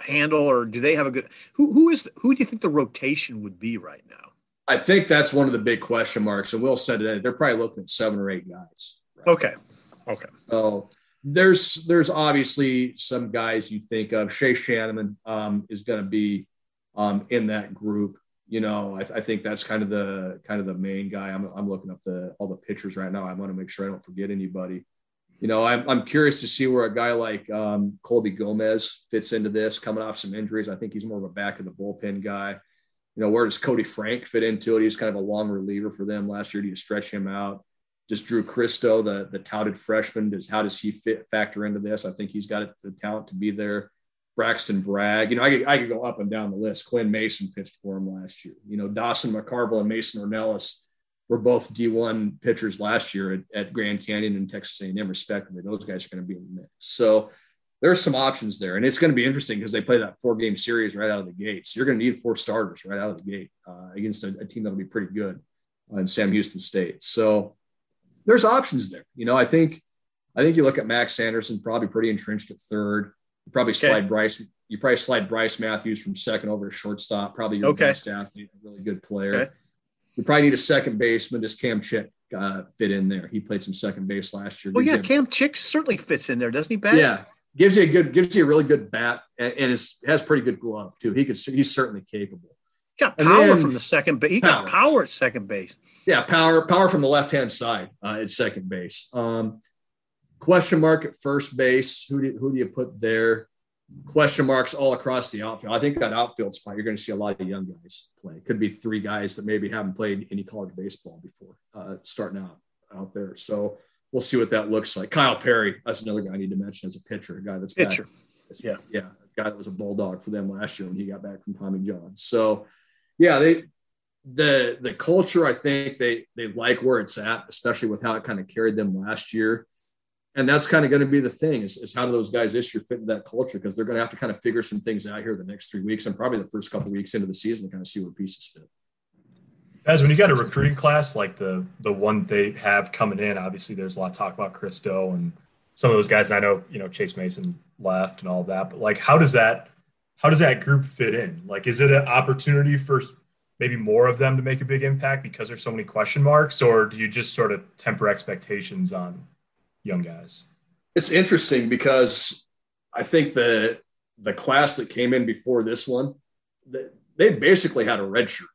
handle, or do they have a good who who is who do you think the rotation would be right now? I think that's one of the big question marks. And Will said it. They're probably looking at seven or eight guys. Right? Okay. Okay. So there's there's obviously some guys you think of. Shay Schanaman um, is going to be um, in that group. You know, I, I, think that's kind of the kind of the main guy. I'm, I'm looking up the all the pitchers right now. I want to make sure I don't forget anybody. You know, I'm, I'm curious to see where a guy like um, Colby Gomez fits into this, coming off some injuries. I think he's more of a back of the bullpen guy you know, where does Koty Frank fit into it? He was kind of a long reliever for them last year. Do you stretch him out? Just Drew Christo, the the touted freshman, does how does he fit factor into this? I think he's got the talent to be there. Braxton Bragg. You know, I could, I could go up and down the list. Quinn Mason pitched for him last year. You know, Dawson McCarville and Mason Ornelas were both D1 pitchers last year at, at Grand Canyon and Texas A&M, respectively. Those guys are going to be in the mix. So there's some options there, and it's going to be interesting because they play that four game series right out of the gate. So you're going to need four starters right out of the gate uh, against a, a, team that'll be pretty good uh, in Sam Houston State. So there's options there. You know, I think I think you look at Max Anderson, probably pretty entrenched at third. You probably okay. slide Bryce. You probably slide Bryce Matthews from second over to shortstop. Probably your okay. best athlete, a really good player. Okay. You probably need a second baseman. Does Cam Chick uh, fit in there? He played some second base last year. Oh yeah, Cam Chick certainly fits in there, doesn't he? Yeah, gives you a good, gives you a really good bat, and, and is, has pretty good glove too. He could, he's certainly capable. He Got power then, from the second base. He power. got power at second base. Yeah, power, power from the left hand side uh, at second base. Um, question mark at first base. Who do who do you put there? question marks all across the outfield. I think that outfield spot, you're going to see a lot of young guys play. Could be three guys that maybe haven't played any college baseball before, uh, starting out out there. So we'll see what that looks like. Kyle Perry, that's another guy I need to mention as a pitcher, a guy that's pitcher. Back, yeah, yeah, a guy that was a bulldog for them last year when he got back from Tommy John. So, yeah, they the the culture. I think they they like where it's at, especially with how it kind of carried them last year and that's kind of going to be the thing is, is how do those guys this year fit into that culture because they're going to have to kind of figure some things out here the next three weeks and probably the first couple weeks into the season to kind of see where pieces fit. As when you got a recruiting class like the the one they have coming in, obviously there's a lot of talk about Christo and some of those guys. And I know you know Chase Mason left and all that, but like how does that how does that group fit in? Like, is it an opportunity for maybe more of them to make a big impact because there's so many question marks, or do you just sort of temper expectations on young guys? It's interesting because I think the the class that came in before this one, they basically had a red shirt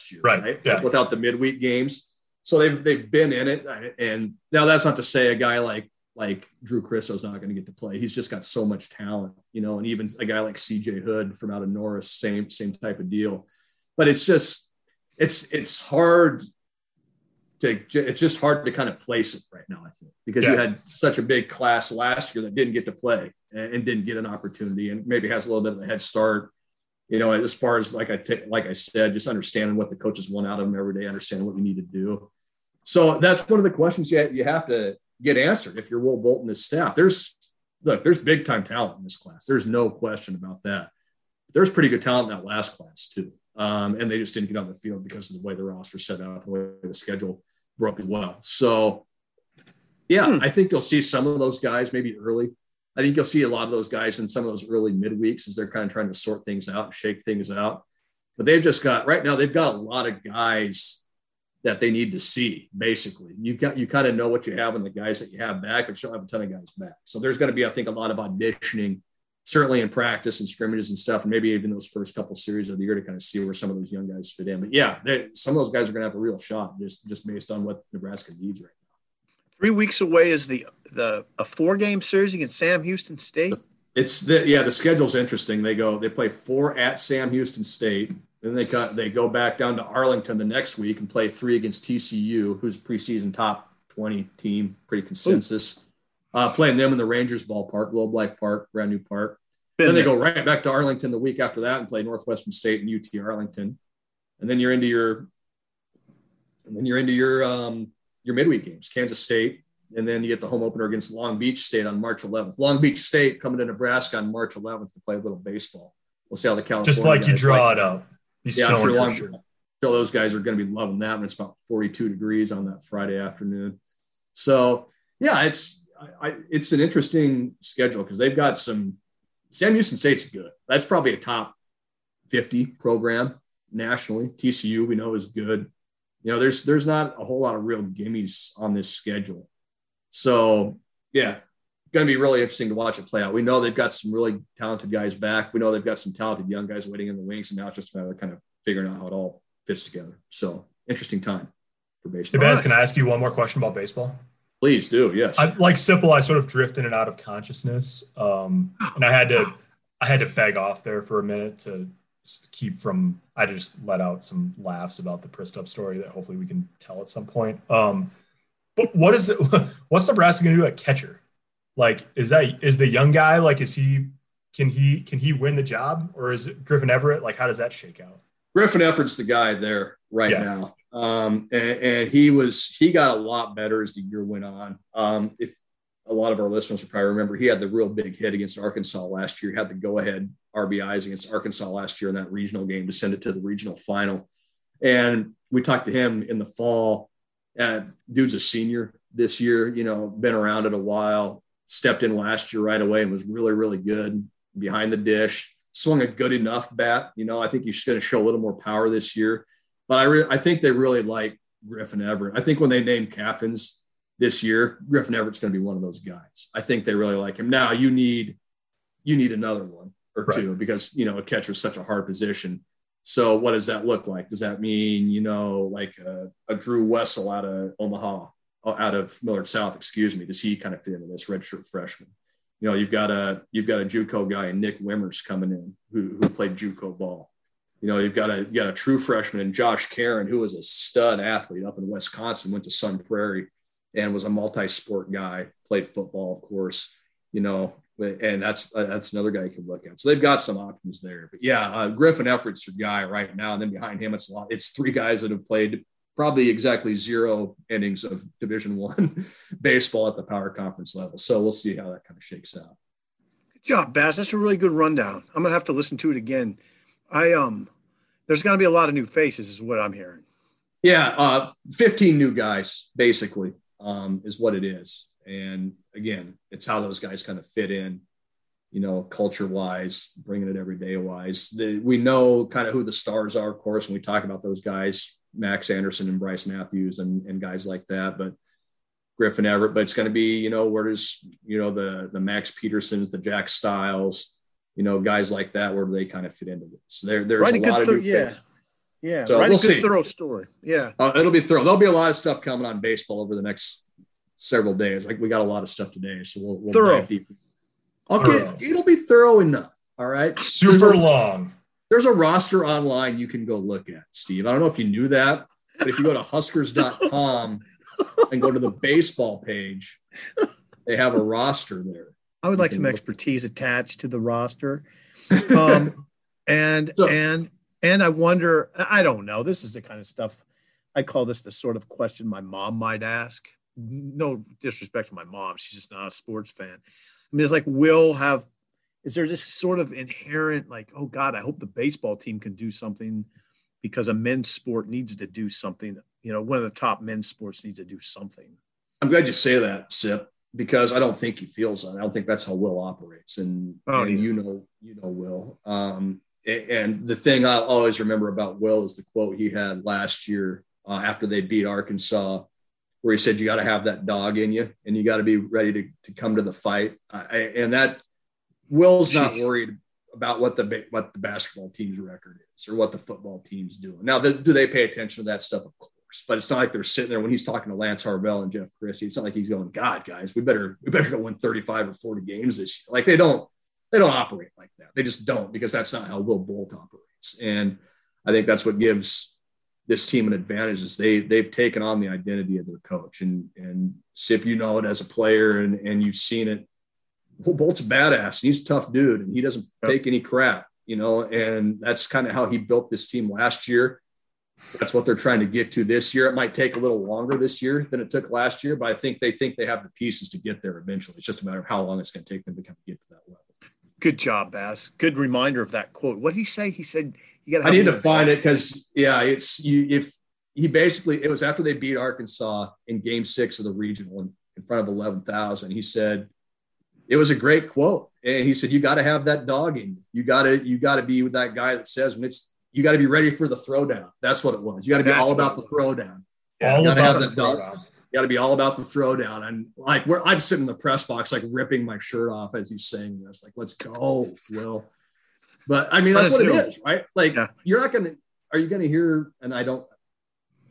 last year, right? right? Yeah. Without the midweek games, so they've they've been in it. And now that's not to say a guy like like Drew Christo's not going to get to play. He's just got so much talent, you know. And even a guy like C.J. Hood from out of Norris, same same type of deal. But it's just it's it's hard to it's just hard to kind of place it right now. I think because yeah. you had such a big class last year that didn't get to play and, didn't get an opportunity, and maybe has a little bit of a head start. You know, as far as like I t- like I said, just understanding what the coaches want out of them every day, understanding what we need to do. So that's one of the questions you you have to get answered if you're Will Bolton staff. There's look, there's big time talent in this class. There's no question about that. There's pretty good talent in that last class too. Um, and they just didn't get on the field because of the way the roster set up, the way the schedule broke as well. So, yeah, hmm. I think you'll see some of those guys maybe early. I think you'll see a lot of those guys in some of those early midweeks as they're kind of trying to sort things out shake things out. But they've just got right now, they've got a lot of guys that they need to see. Basically, You've got you kind of know what you have in the guys that you have back, but you don't have a ton of guys back. So there's going to be, I think, a lot of auditioning certainly in practice and scrimmages and stuff, and maybe even those first couple series of the year to kind of see where some of those young guys fit in. But yeah, some of those guys are going to have a real shot just just based on what Nebraska needs right. Three weeks away is the the a four game series against Sam Houston State. It's the yeah the schedule's interesting. They go they play four at Sam Houston State. Then they cut they go back down to Arlington the next week and play three against TCU, who's preseason top twenty team, pretty consensus. Uh, playing them in the Rangers ballpark, Globe Life Park, brand new park. Been then they go right back to Arlington the week after that and play Northwestern State and UT Arlington, and then you're into your, and then you're into your um, your midweek games, Kansas State, and then you get the home opener against Long Beach State on March 11th. Long Beach State coming to Nebraska on March 11th to play a little baseball. We'll see how the California just like you draw like, it up. Yeah, I'm sure, long, sure. So those guys are going to be loving that when it's about 42 degrees on that Friday afternoon. So yeah, it's I, I, it's an interesting schedule because they've got some Sam Houston State's good. That's probably a top 50 program nationally. TCU we know is good. You know, there's there's not a whole lot of real gimmies on this schedule. So yeah, going to be really interesting to watch it play out. We know they've got some really talented guys back. We know they've got some talented young guys waiting in the wings, and now it's just a matter of kind of figuring out how it all fits together. So interesting time for baseball. Hey, Baz, can I ask you one more question about baseball? Please do. Yes. I, like Sipple, I sort of drift in and out of consciousness, um, and I had to, I had to beg off there for a minute to keep from. I just let out some laughs about the pristup story that hopefully we can tell at some point. Um, but what is it? What's Nebraska going to do at catcher? Like, is that is the young guy like? Is he can he can he win the job, or is it Griffin Everett? Like, how does that shake out? Griffin Everett's the guy there right yeah. now, um, and, and, he was he got a lot better as the year went on. Um, if a lot of our listeners will probably remember, he had the real big hit against Arkansas last year. He had the go ahead RBIs against Arkansas last year in that regional game to send it to the regional final. And we talked to him in the fall. Uh, dude's a senior this year, you know, been around it a while, stepped in last year right away and was really, really good behind the dish, swung a good enough bat. You know, I think he's going to show a little more power this year. But I, re- I think they really like Griffin Everett. I think when they name captains this year, Griffin Everett's going to be one of those guys. I think they really like him. Now you need you need another one or right. two because you know a catcher is such a hard position. So what does that look like? Does that mean you know like a, a Drew Wessel out of Omaha, uh, out of Millard South? Excuse me. Does he kind of fit into this redshirt freshman? you know, you've got a you've got a JUCO guy, and Nick Wimmers, coming in who who played JUCO ball. You know, you've got a you got a true freshman in Josh Caron, who was a stud athlete up in Wisconsin, went to Sun Prairie, and was a multi-sport guy. Played football, of course. You know, and that's uh, that's another guy you can look at. So they've got some options there. But yeah, uh, Griffin Everett's your guy right now, and then behind him, it's a lot. It's three guys that have played probably exactly zero innings of division one baseball at the power conference level. So we'll see how that kind of shakes out. Good job baz. That's a really good rundown. I'm gonna have to listen to it again. I um there's gonna be a lot of new faces is what i'm hearing. Yeah uh 15 new guys basically um is what it is and again it's how those guys kind of fit in you know, culture wise, bringing it everyday wise. The, we know kind of who the stars are, of course, when we talk about those guys. Max Anderson and Bryce Matthews and, and guys like that. But Griffin Everett, but it's going to be, you know, where does, you know, the, the Max Petersons, the Jack Styles, you know, guys like that, where do they kind of fit into this? There, there's Write a, lot of yeah. Yeah. So we'll a good see. thorough story. Yeah. Uh, it'll be thorough. There'll be a lot of stuff coming on baseball over the next several days. Like we got a lot of stuff today. So we'll, we'll thorough. Okay. It'll be thorough enough. All right. Super long there's a roster online you can go look at, Steve. I don't know if you knew that, but if you go to huskers.com and go to the baseball page, they have a roster there. I would like some look. expertise attached to the roster. Um, and so, and and I wonder, I don't know. This is the kind of stuff I call this the sort of question my mom might ask. No disrespect to my mom, she's just not a sports fan. I mean, it's like, will have is there this sort of inherent like oh god i hope the baseball team can do something because a men's sport needs to do something you know one of the top men's sports needs to do something i'm glad you say that sip because i don't think he feels that i don't think that's how will operates and, oh, and yeah. you know you know will um, and the thing i always remember about will is the quote he had last year uh, after they beat arkansas where he said you got to have that dog in you and you got to be ready to, to come to the fight I, and that Will's not worried about what the what the basketball team's record is or what the football team's doing. Now, the, do they pay attention to that stuff? Of course, but it's not like they're sitting there when he's talking to Lance Harvell and Jeff Christy. It's not like he's going, "God, guys, we better we better go win thirty five or forty games this year." Like they don't they don't operate like that. They just don't because that's not how Will Bolt operates. And I think that's what gives this team an advantage is they they've taken on the identity of their coach and and Sip, you know it as a player and and you've seen it Bolt's a badass. He's a tough dude, and he doesn't take any crap, you know. And that's kind of how he built this team last year. That's what they're trying to get to this year. It might take a little longer this year than it took last year, but I think they think they have the pieces to get there eventually. It's just a matter of how long it's going to take them to kind of get to that level. Good job, Baz. Good reminder of that quote. What did he say? He said, "You got." I need to find it because yeah, it's you. If he basically, it was after they beat Arkansas in Game Six of the regional in, in front of eleven thousand. He said, it was a great quote. And he said, you got to have that dog in you. You got to, you got to be with that guy that says when it's, you got to be ready for the throwdown. That's what it was. You got to be all about the throwdown. Yeah, all about the throwdown. You got to be all about the throwdown. And like, where I'm sitting in the press box, like ripping my shirt off as he's saying this, like, let's go, Will. But I mean, that's what it is, right? Like, yeah. you're not going to, are you going to hear, and I don't,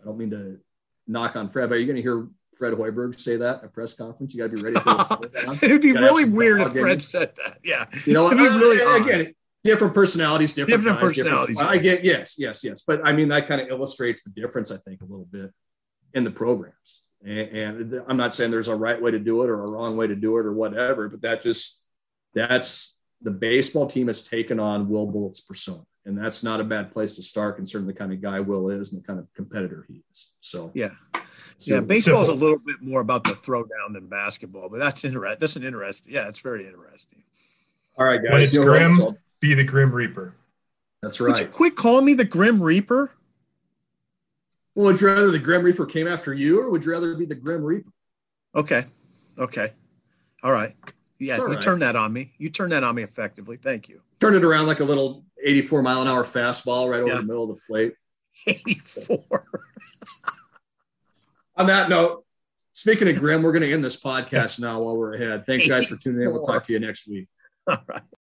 I don't mean to knock on Fred, but are you going to hear Fred Hoiberg say that at a press conference. You got to be ready for it. It'd be really weird if Fred said that. Yeah. You know, It'd really uh, again, different personalities, different, different times, personalities. Different, I get yes, yes, yes. But I mean, that kind of illustrates the difference, I think, a little bit in the programs. And, and I'm not saying there's a right way to do it or a wrong way to do it or whatever, but that just that's the baseball team has taken on Will Bolt's persona. And that's not a bad place to start, considering the kind of guy Will is and the kind of competitor he is. So, yeah. So, yeah, baseball is a little bit more about the throwdown than basketball, but that's interesting. That's an interesting. Yeah, it's very interesting. All right, guys. When it's grim, be the Grim Reaper. That's right. Would you quit calling me the Grim Reaper? Well, would you rather the Grim Reaper came after you, or would you rather be the Grim Reaper? Okay. Okay. All right. Yeah, you right. turned that on me. You turn that on me effectively. Thank you. Turn it around like a little 84 mile an hour fastball right over yeah. the middle of the plate. 84. on that note, speaking of Grim, we're going to end this podcast now while we're ahead. Thanks, guys, for tuning in. We'll talk to you next week. All right.